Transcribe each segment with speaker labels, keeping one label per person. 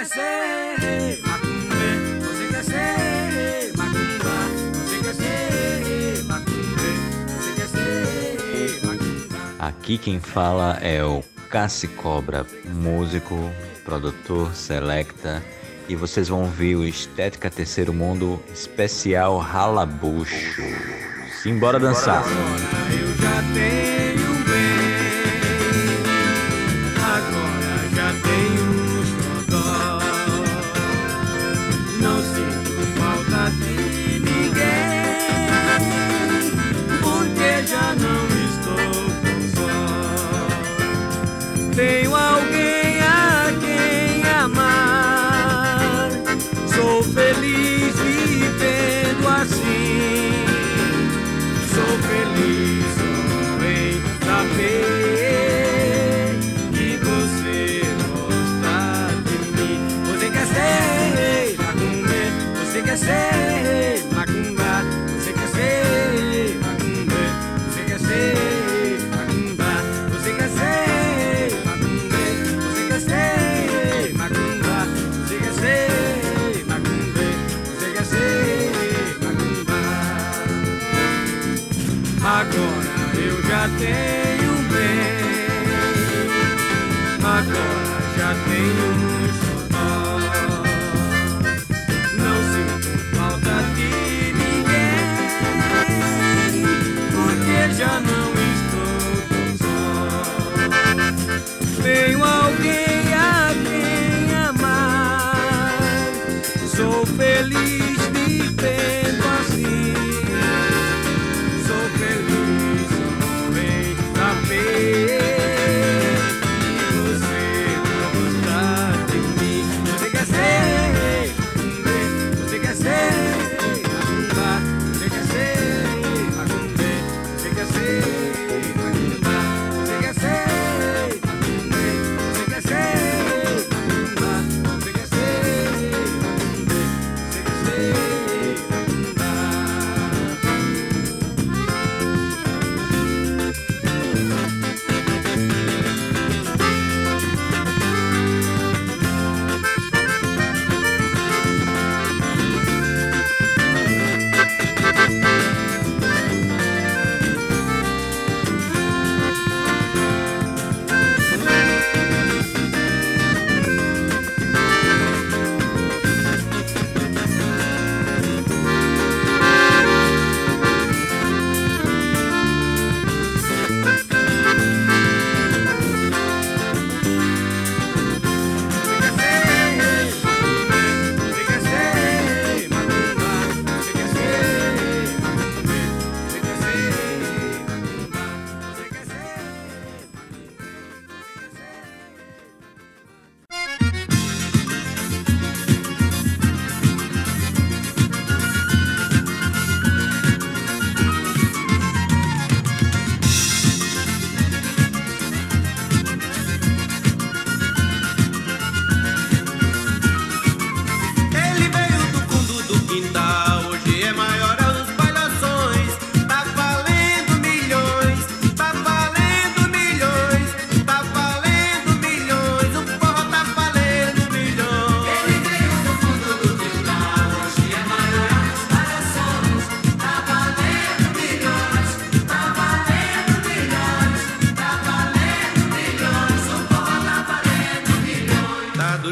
Speaker 1: quer ser macumbe, você quer ser macumba, você quer ser macumbe, você quer ser macumba.
Speaker 2: Aqui quem fala é o Cassi Cobra, músico, produtor, selecta. E vocês vão ver o Estética Terceiro Mundo especial Ralabucho. Simbora dançar!
Speaker 1: Simbora, eu já tenho tenho bem, agora já tenho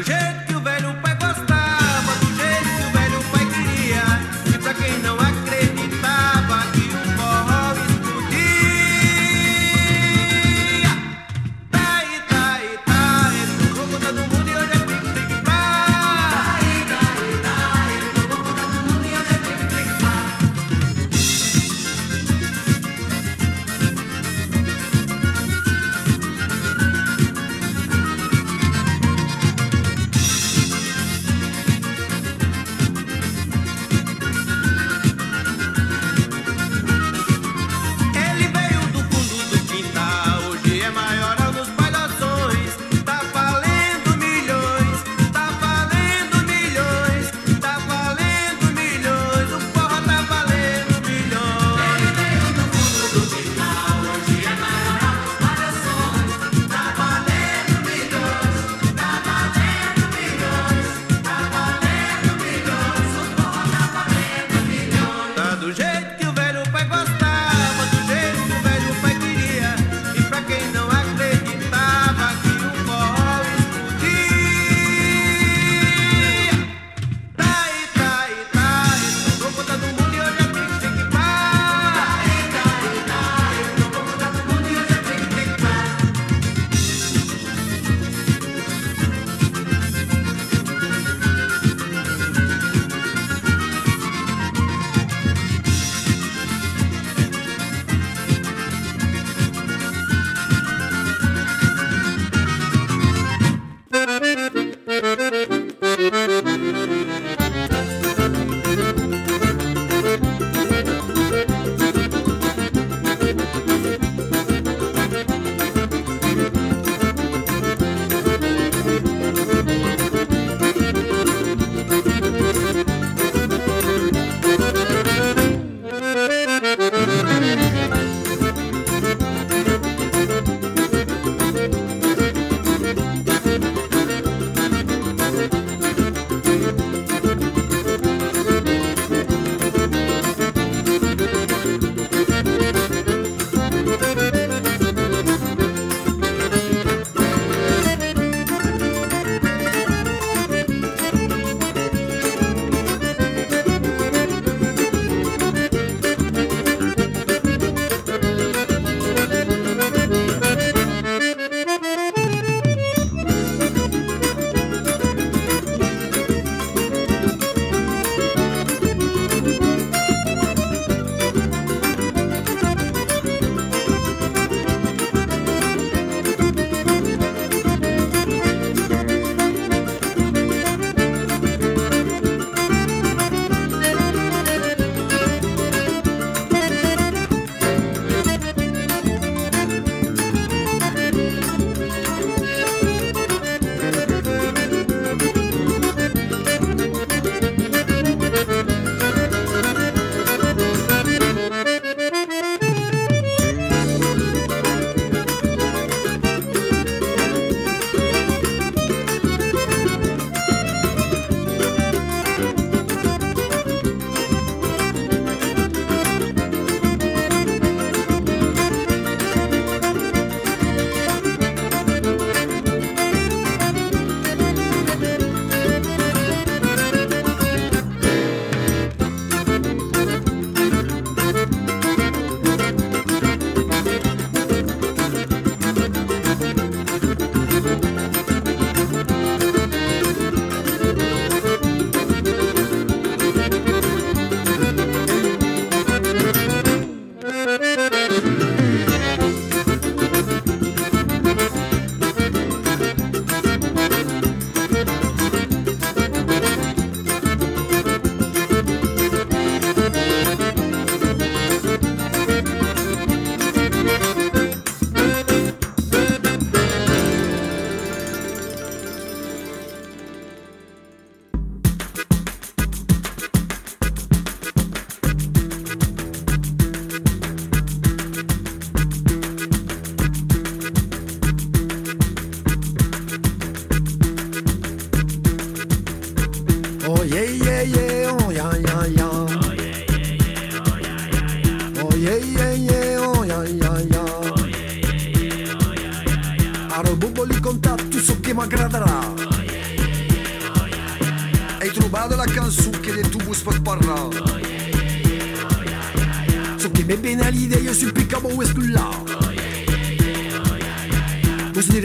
Speaker 3: do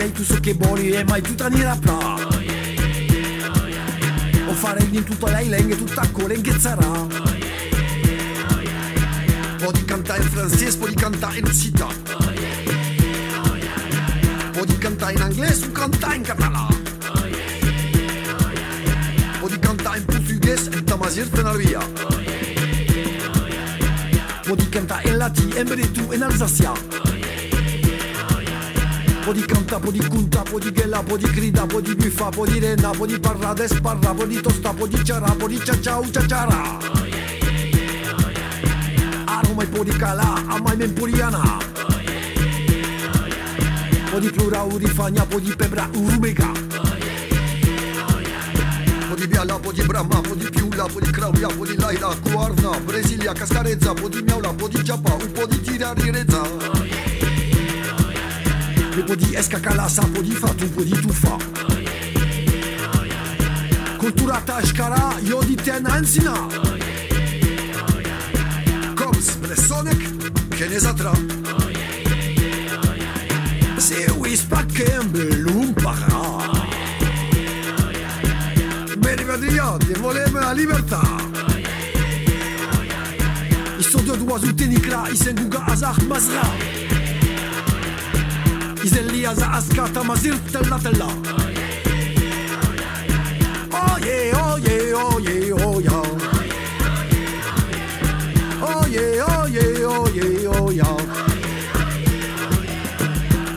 Speaker 3: direi tutto ciò che boli e
Speaker 4: mai tutta tani la pla O fare in tutta lei lei e tutta cole che sarà O di cantare in francese, o di cantare in uscita O di cantare in inglese, o cantare in català O di cantare in portoghese e tamasir tenarvia O di cantare in latino e in tu in alsaziano Po di canta, po di cunta, po di ghella, po di grida, po di biffa, po di rena, po di parrada e sparra, po di tosta, po di ciara, po di ciaciau, ciaciara. Oh yeah, yeah, yeah. A Roma e po di cala, a mai mempuriana. Oh yeah, yeah, oh yeah. Po di plura, urifagna, po di pebra, urumega. Oh Podi Biala, Podi Brahma, Podi Piula, Podi Craulia, Podi Laila, Cuarna, Brasilia, Cascarezza, Podi Miaula, Podi Giappa, un po' di tirare rezza. Le podi eskakala sa podi fatu podi tufa Kultura taškara jodite na enzina Kops bresonek ke ne zatra Se u ispakem belum para Beri vadriotti voleme la libertà Ils sont deux doigts ou ténicra, ils s'engouga azar mazra. Izelia za askata ma zil tella tella Oje, oje, oje, oja Oje, yeah, oh yeah, oh yeah, oh yeah,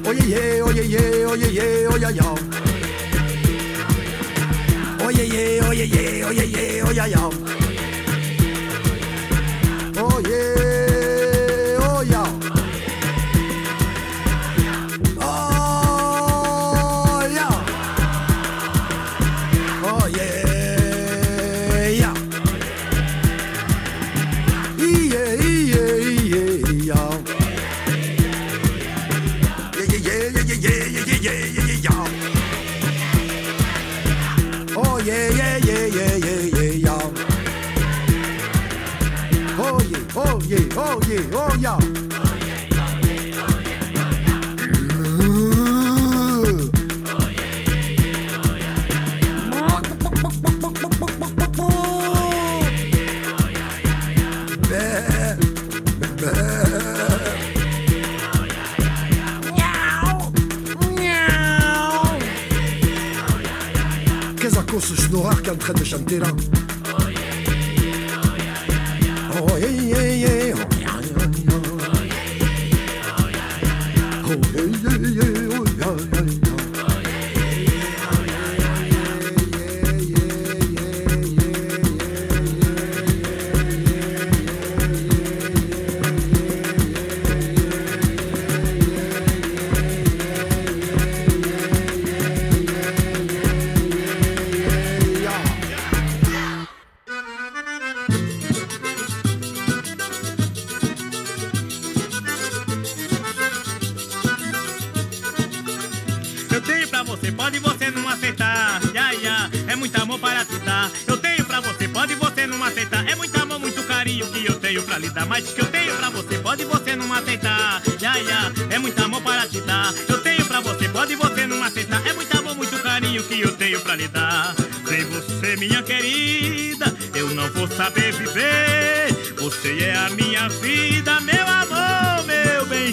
Speaker 4: oh yeah. oja, ja Oje, yeah, oh yeah, oje, je, oja, yeah. Yeah, oh yeah, yeah. Qu'est-ce que ce qui est en train de chanter là?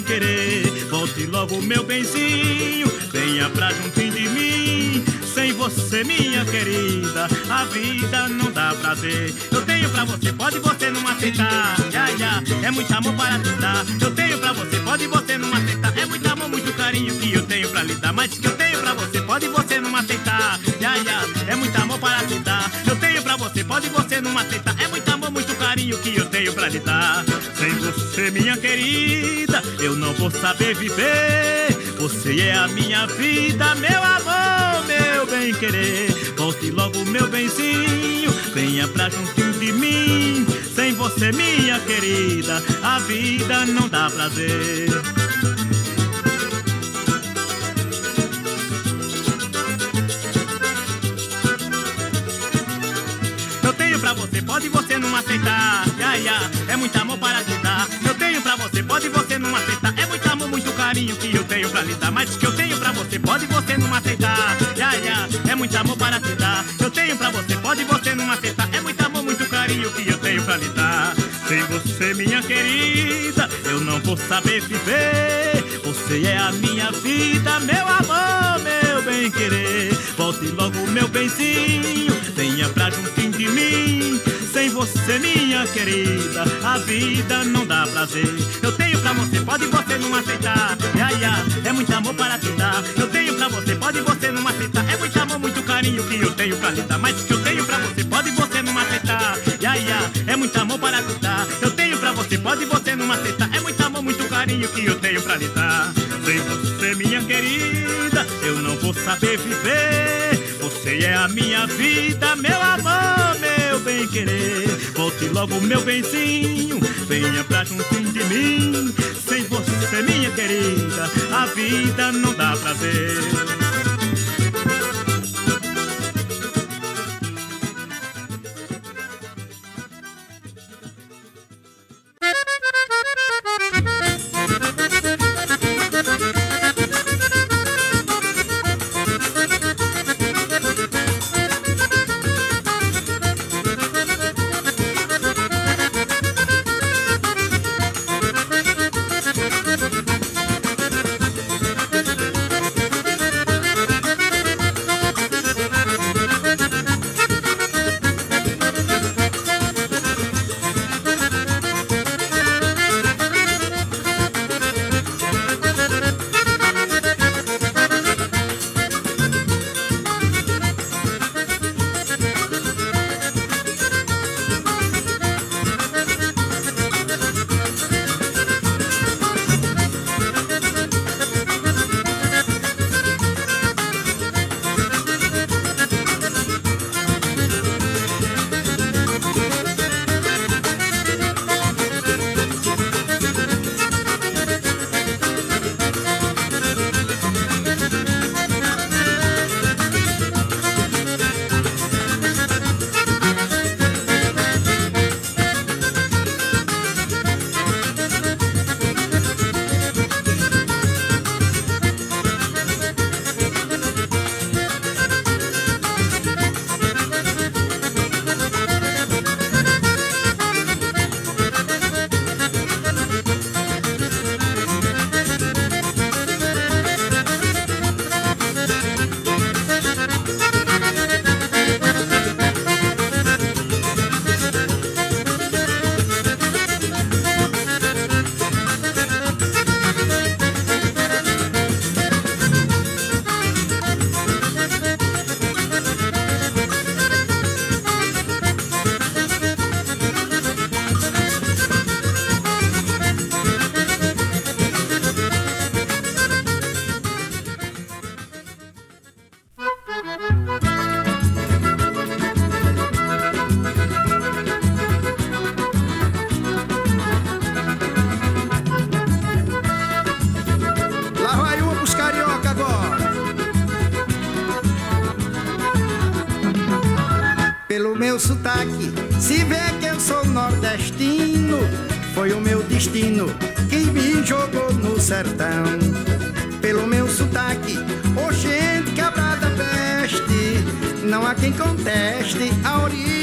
Speaker 5: Querer. Volte logo, meu benzinho, venha pra juntinho de mim. Sem você, minha querida, a vida não dá prazer. Eu tenho pra você, pode você não aceitar. Ya, ya, é muito amor para te dar. Eu tenho pra você, pode você não aceitar. É muito amor, muito carinho que eu tenho pra lhe dar. Mas que eu tenho pra você, pode você não aceitar. Ya, ya, é muito amor para te dar. Eu tenho pra você, pode você não aceitar. É muito amor, muito carinho que eu tenho pra lhe dar. Sem você, minha querida, eu não vou saber viver. Você é a minha vida, meu amor, meu bem querer. Volte logo, meu benzinho, venha pra juntinho de mim. Sem você, minha querida, a vida não dá prazer. Pra você, pode você não aceitar. Ya, é muito amor para te dar. Eu tenho pra você, pode você não aceitar. É muito amor, muito carinho que eu tenho pra lhe dar. Mas que eu tenho pra você, pode você não aceitar. Ya, é muito amor para te dar. Eu tenho pra você, pode você não aceitar. É muito amor, muito carinho que eu tenho pra lhe dar. Sem você, minha querida, eu não vou saber viver. Você é a minha vida, meu amor, meu bem querer. Volte logo, meu benzinho, você, minha querida, a vida não dá prazer. Eu tenho pra você, pode você não aceitar. Ya, é muito amor para te dar. Eu tenho pra você, pode você não aceitar. É muito amor, muito carinho que eu tenho pra lhe dar. Mas que eu tenho pra você, pode você não aceitar. Ya, é muito amor para te dar. Eu tenho pra você, pode você não aceitar. É muito amor, muito carinho que eu tenho pra lhe dar. Sem você, minha querida, eu não vou saber viver. Você é a minha vida, meu amor, meu bem querer. Volte logo, meu benzinho, venha pra juntinho de mim. Sem você, minha querida, a vida não dá prazer.
Speaker 6: Quem que me jogou no sertão. Pelo meu sotaque,
Speaker 3: o oh gente quebrada peste, não há quem conteste a origem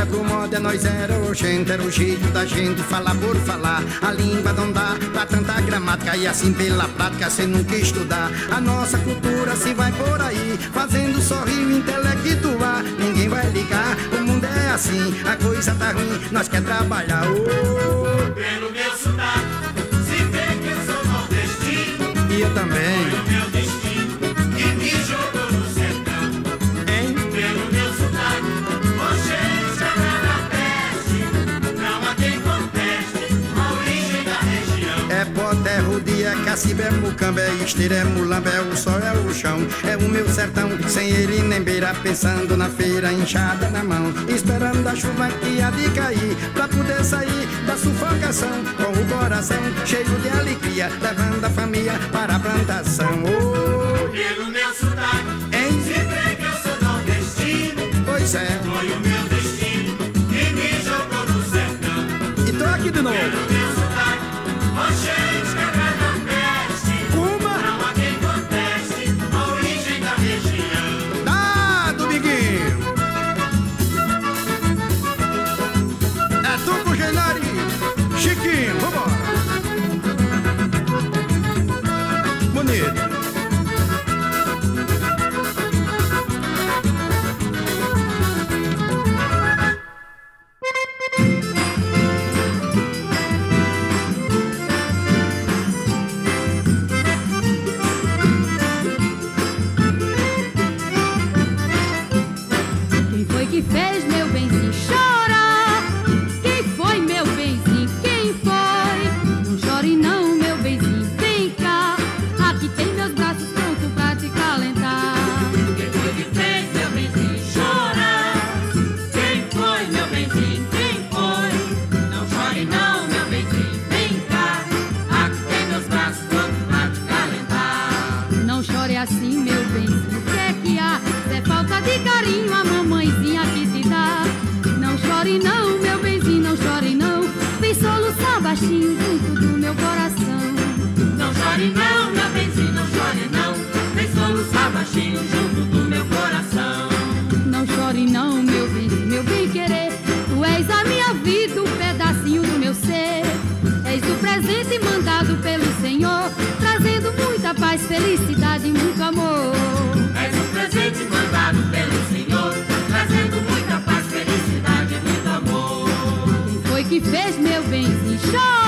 Speaker 6: É pro moda, é nós era urgente, era o jeito da gente falar por falar. A língua não dá pra tanta gramática e assim pela prática cê nunca estudar. A nossa cultura se vai por aí, fazendo sorrir o intelectuar. Ninguém vai ligar, o mundo é assim, a coisa tá ruim, nós quer trabalhar. Oh.
Speaker 3: Pelo meu sotaque, tá, se vê que eu sou nordestino.
Speaker 6: E eu também.
Speaker 3: Cacimba
Speaker 6: é mucamba, é esteira, é mulamba, o sol, é o chão. É o meu sertão, sem ele nem beira Pensando na feira, inchada na mão. Esperando a chuva que há de cair Pra poder sair da sufocação. Com o coração cheio de alegria Levando a família para a plantação. Oh.
Speaker 3: Pelo é meu sotaque,
Speaker 6: hein?
Speaker 3: se é que eu sou nordestino.
Speaker 6: Pois é.
Speaker 3: Foi o meu destino que me jogou no sertão.
Speaker 6: E tô aqui de novo.
Speaker 1: John.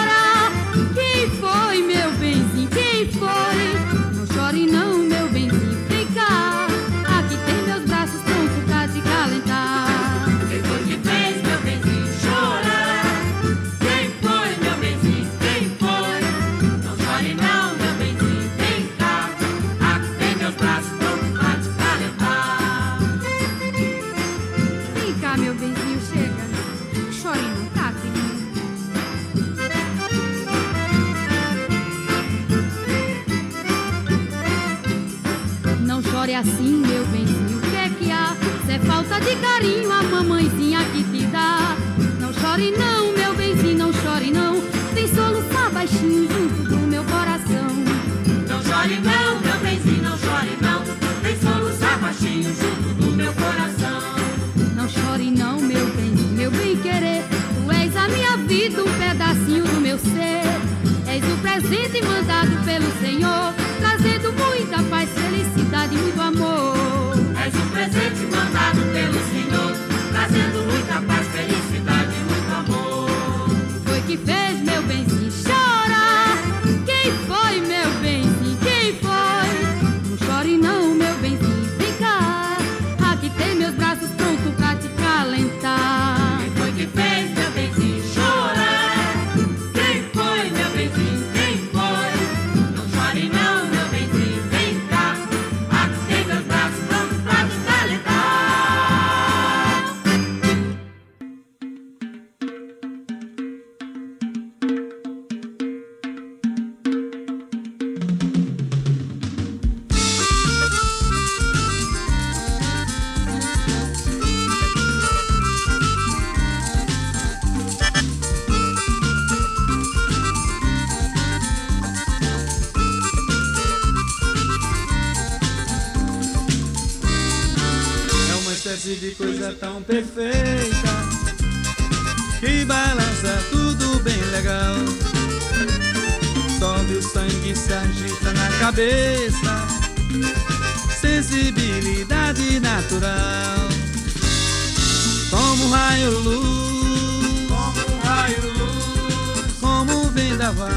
Speaker 1: Vendaval,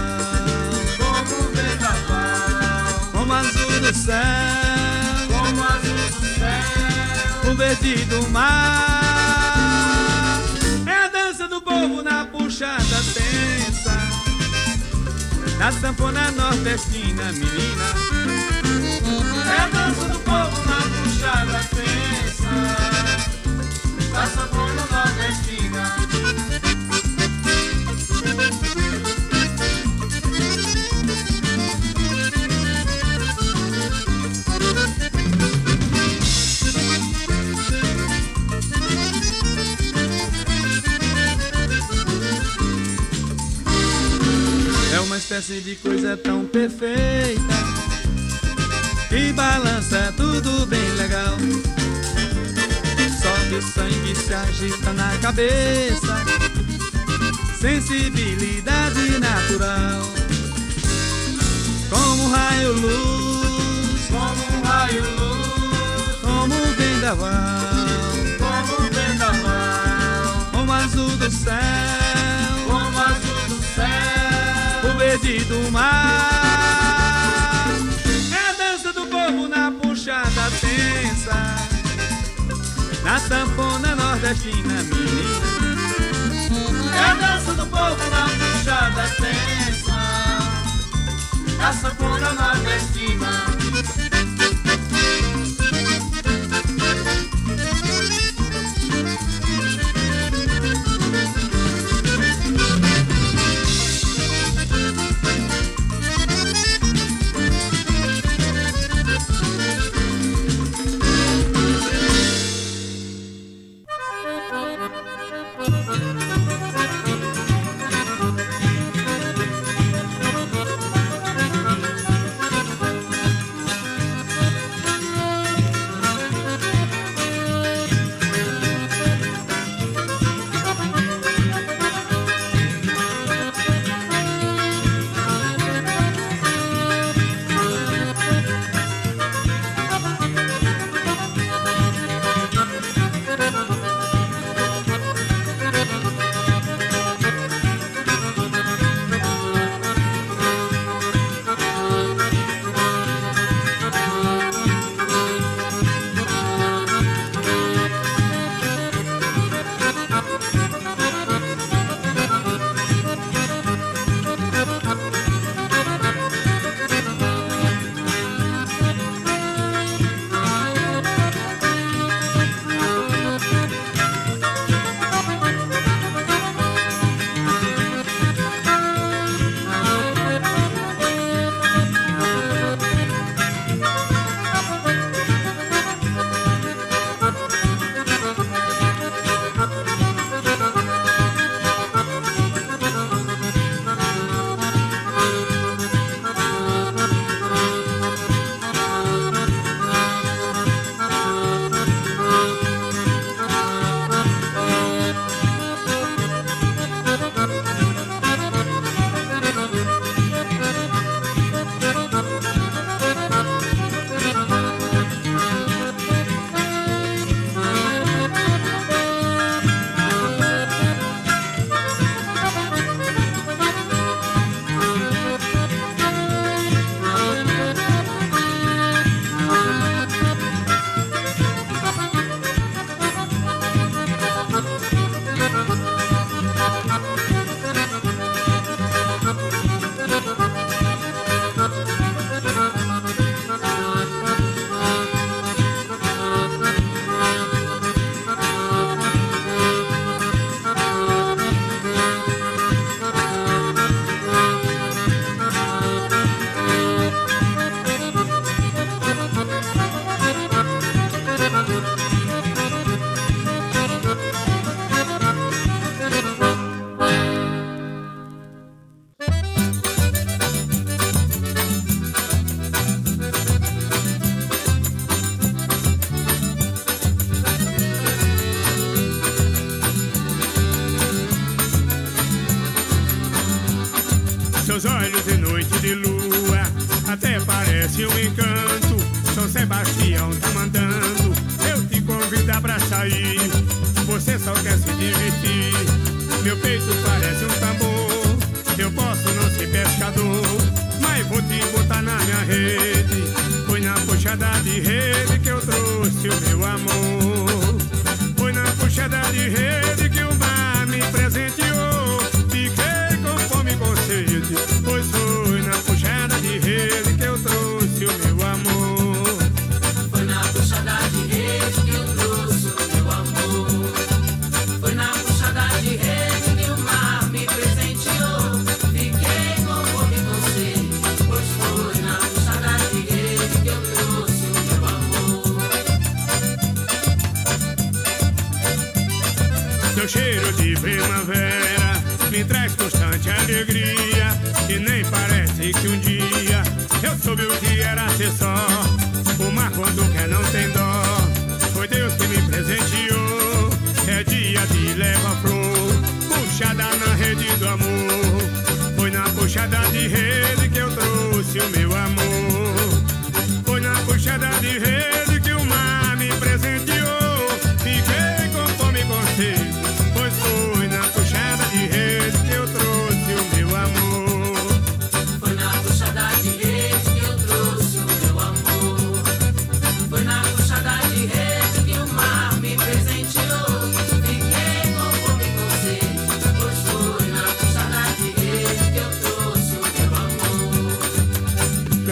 Speaker 1: como um vendaval, como azul do céu, como azul do céu, o verde do mar. É a dança do povo na puxada tensa, na sanfona nordestina, menina. É a dança do povo na puxada tensa da sanfona nordestina. Espécie de coisa tão perfeita que balança tudo bem legal. Sobe o sangue, se agita na cabeça. Sensibilidade natural. Como um raio luz, como um raio luz, como um vendaval, como um vendaval, como azul do céu, o verde do mar. É a dança do povo na puxada tensa na sanfona nordestina, menina. É a dança do povo na puxada tensa, na sanfona nordestina.
Speaker 7: pendant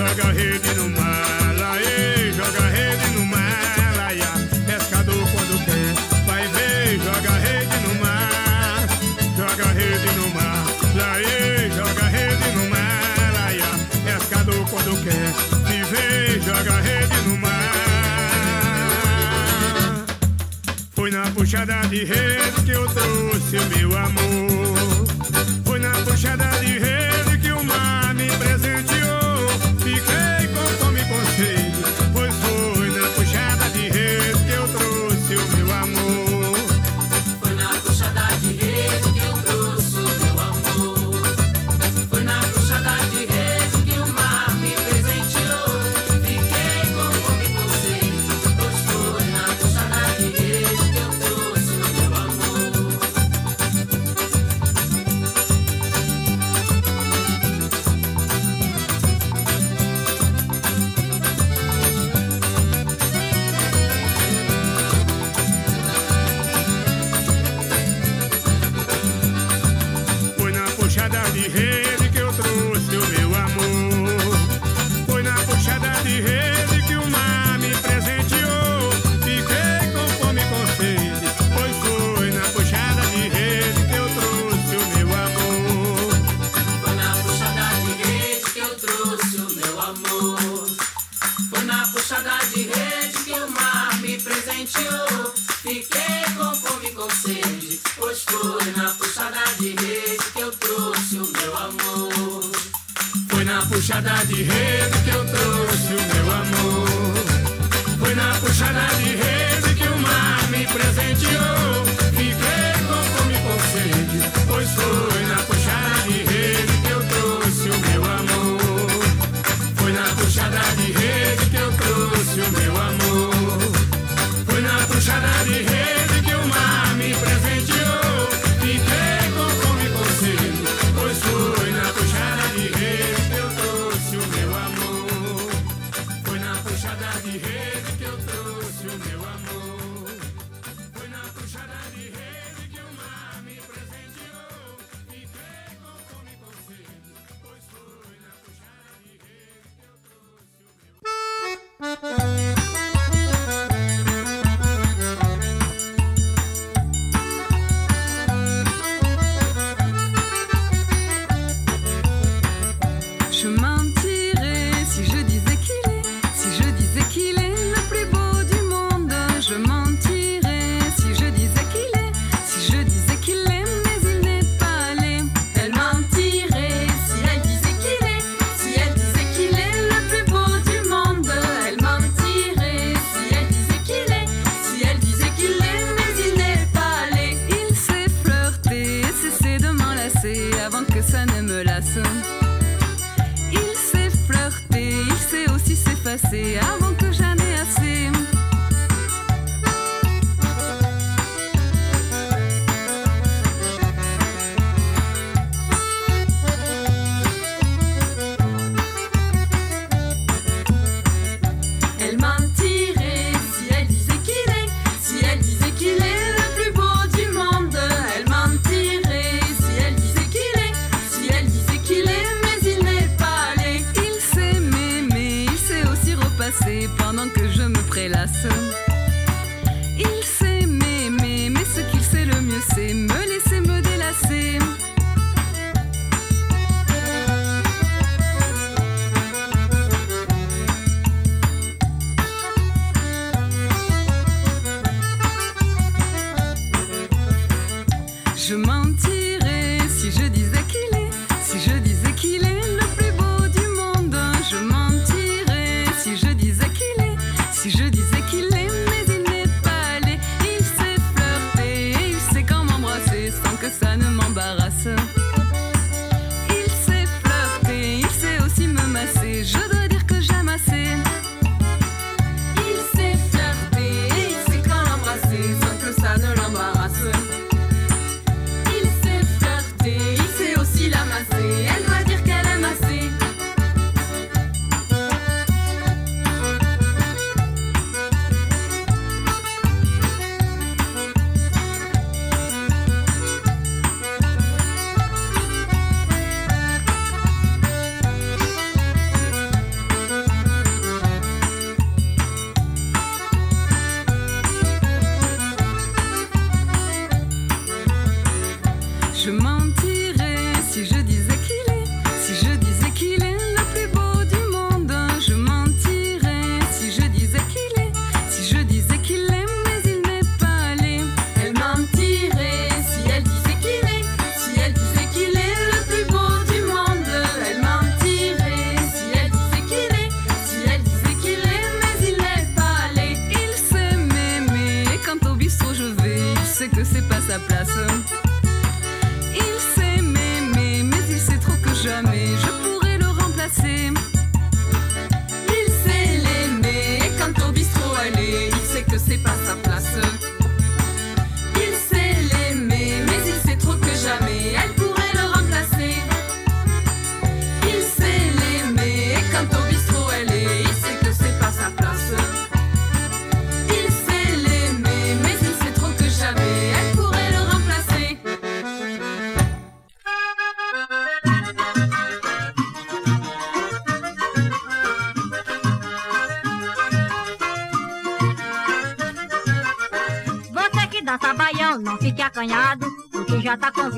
Speaker 7: Joga a rede no mar, ei, joga a rede no mar, aia. Pescador quando quer, vai ver, joga a rede no mar, joga a rede no mar, ei, joga a rede no mar, aia. Pescador quando quer, viver, joga a rede no mar. Foi na puxada de rede que eu trouxe meu amor, foi na puxada de rede.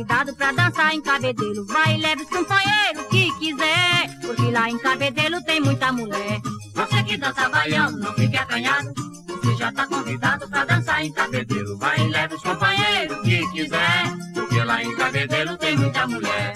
Speaker 8: Convidado pra dançar em cabedelo. Vai e leve os companheiros que quiser, porque lá em cabedelo tem muita mulher.
Speaker 9: Você que dança baião, não fique acanhado. Você já tá convidado pra dançar em cabedelo. Vai e leve os companheiros que quiser. Porque lá em cabedelo tem muita mulher.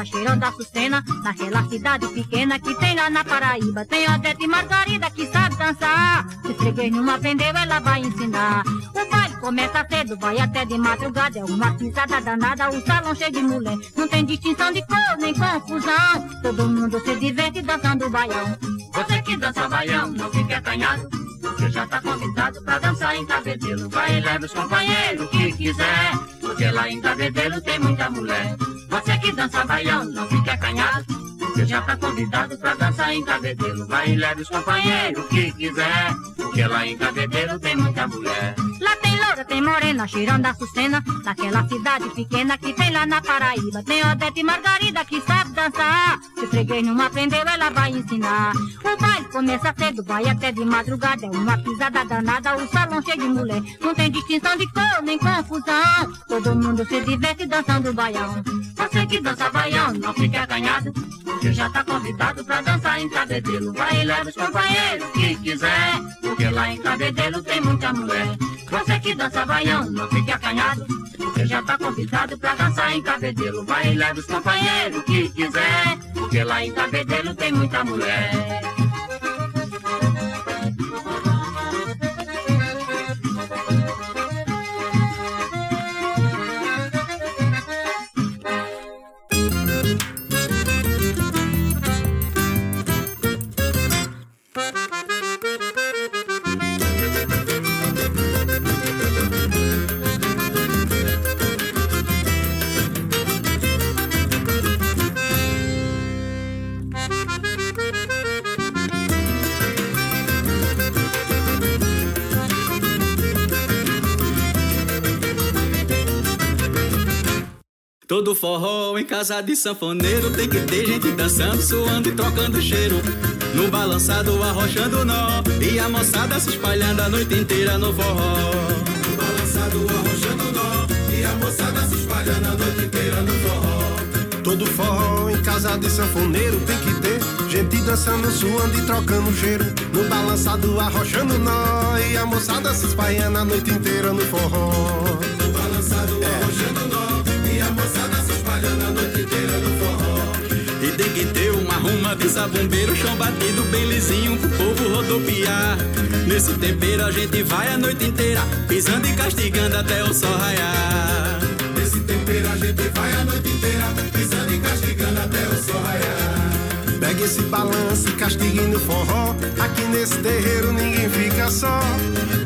Speaker 8: Morena, cheirando a Sucena, naquela cidade pequena que tem lá na Paraíba. Tem Odete e Margarida que sabe dançar. Se freguês não aprendeu, ela vai ensinar. O baile começa cedo, vai até de madrugada. É uma pisada danada, o salão cheio de mulher. Não tem distinção de cor nem confusão. Todo mundo se diverte dançando baião.
Speaker 9: Você que dança baião, não fique acanhado. Você já tá convidado pra dançar em cabedelo. Vai e leve os companheiros que quiser. Porque lá em cabedelo tem muita mulher. Você que dança baião, não fique acanhado. Você já tá convidado pra dançar em cabedelo. Vai e leve os companheiros que quiser. Porque lá em cabedelo tem muita mulher.
Speaker 8: Lá tem tem morena, cheirando a Sucena, naquela cidade pequena que tem lá na Paraíba. Tem Odete e Margarida que sabe dançar. Se freguês não aprendeu, ela vai ensinar. O baile começa cedo, vai até de madrugada. É uma pisada danada, o salão cheio de mulher. Não tem distinção de cor nem confusão. Todo mundo se diverte dançando baião.
Speaker 9: Você que dança baião, não fique acanhado. Você já tá convidado pra dançar em cabedelo. Vai e leva os companheiros que quiser. Porque lá em cabedelo tem muita mulher. Você que dança baião, não fique acanhado. Você já tá convidado pra dançar em cabedelo. Vai e leva os companheiros que quiser. Porque lá em cabedelo tem muita mulher.
Speaker 1: Todo forró em casa de sanfoneiro. Tem que ter gente dançando, suando e trocando cheiro.
Speaker 10: No balançado arrochando nó. E a moçada se espalhando a noite inteira no forró.
Speaker 3: No balançado arrochando nó. E a moçada se espalhando a noite inteira no forró.
Speaker 11: Todo forró em casa de sanfoneiro. Tem que ter Gente dançando, suando e trocando cheiro. No balançado arrochando nó. E a moçada se espalhando a noite inteira no forró.
Speaker 3: No balançado arrochando no forró.
Speaker 10: E tem que ter uma ruma de zabumbeiro Chão batido bem lisinho pro povo rodopiar. Nesse tempero a gente vai a noite inteira Pisando e castigando até o sol raiar.
Speaker 3: Nesse tempero a gente vai a noite inteira Pisando e castigando até o sol raiar
Speaker 11: Pegue esse balanço castigue no forró. Aqui nesse terreiro ninguém fica só.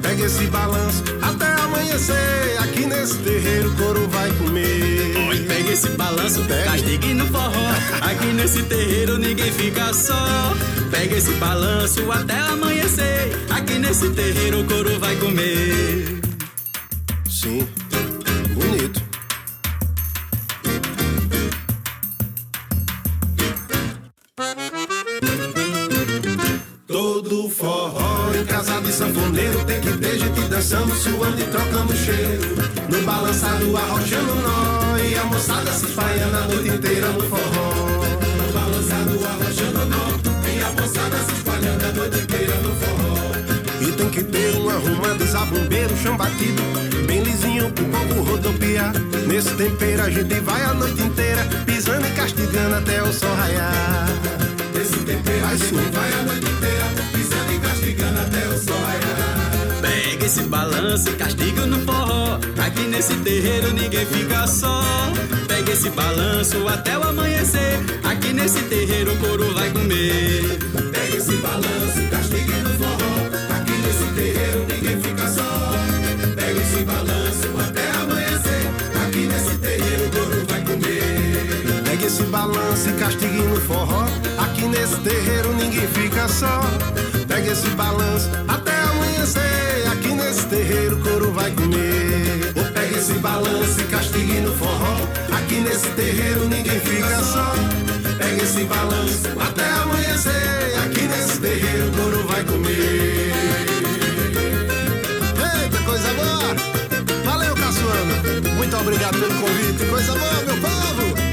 Speaker 11: Pegue esse balanço até amanhecer. Aqui nesse terreiro o couro vai comer.
Speaker 10: Oi, pega esse balanço,
Speaker 11: Pegue.
Speaker 10: castigue no forró. Aqui nesse terreiro ninguém fica só. Pega esse balanço até amanhecer. Aqui nesse terreiro o couro vai comer.
Speaker 11: Sim,
Speaker 3: dançando, suando e trocando cheiro. No balançado arrochando nó E a moçada se espalhando a noite inteira no forró. No balançado arrochando nó E a moçada se espalhando a noite inteira no forró.
Speaker 11: E tem que ter uma ruma de zabumbeiro, chão batido Bem lisinho pro povo rodopiar. Nesse tempero a gente vai a noite inteira Pisando e castigando até o sol raiar
Speaker 10: Pega esse balanço e castiga no forró. Aqui nesse terreiro ninguém fica só. Pega esse balanço até o amanhecer. Aqui nesse terreiro o couro vai comer.
Speaker 3: Pega esse balanço e castigue no forró. Aqui nesse terreiro ninguém fica só. Pega esse balanço até amanhecer. Aqui nesse terreiro o couro vai comer.
Speaker 11: Pegue esse balanço e castigue no forró. Aqui nesse terreiro ninguém fica só. Pegue esse balanço até amanhecer. Aqui nesse terreiro couro vai comer
Speaker 3: pega esse balanço e castigue no forró Aqui nesse terreiro ninguém fica só Pega esse balanço até amanhecer Aqui nesse terreiro couro vai comer
Speaker 11: Eita, coisa boa! Valeu, Caçuana! Muito obrigado pelo convite, coisa boa, meu povo!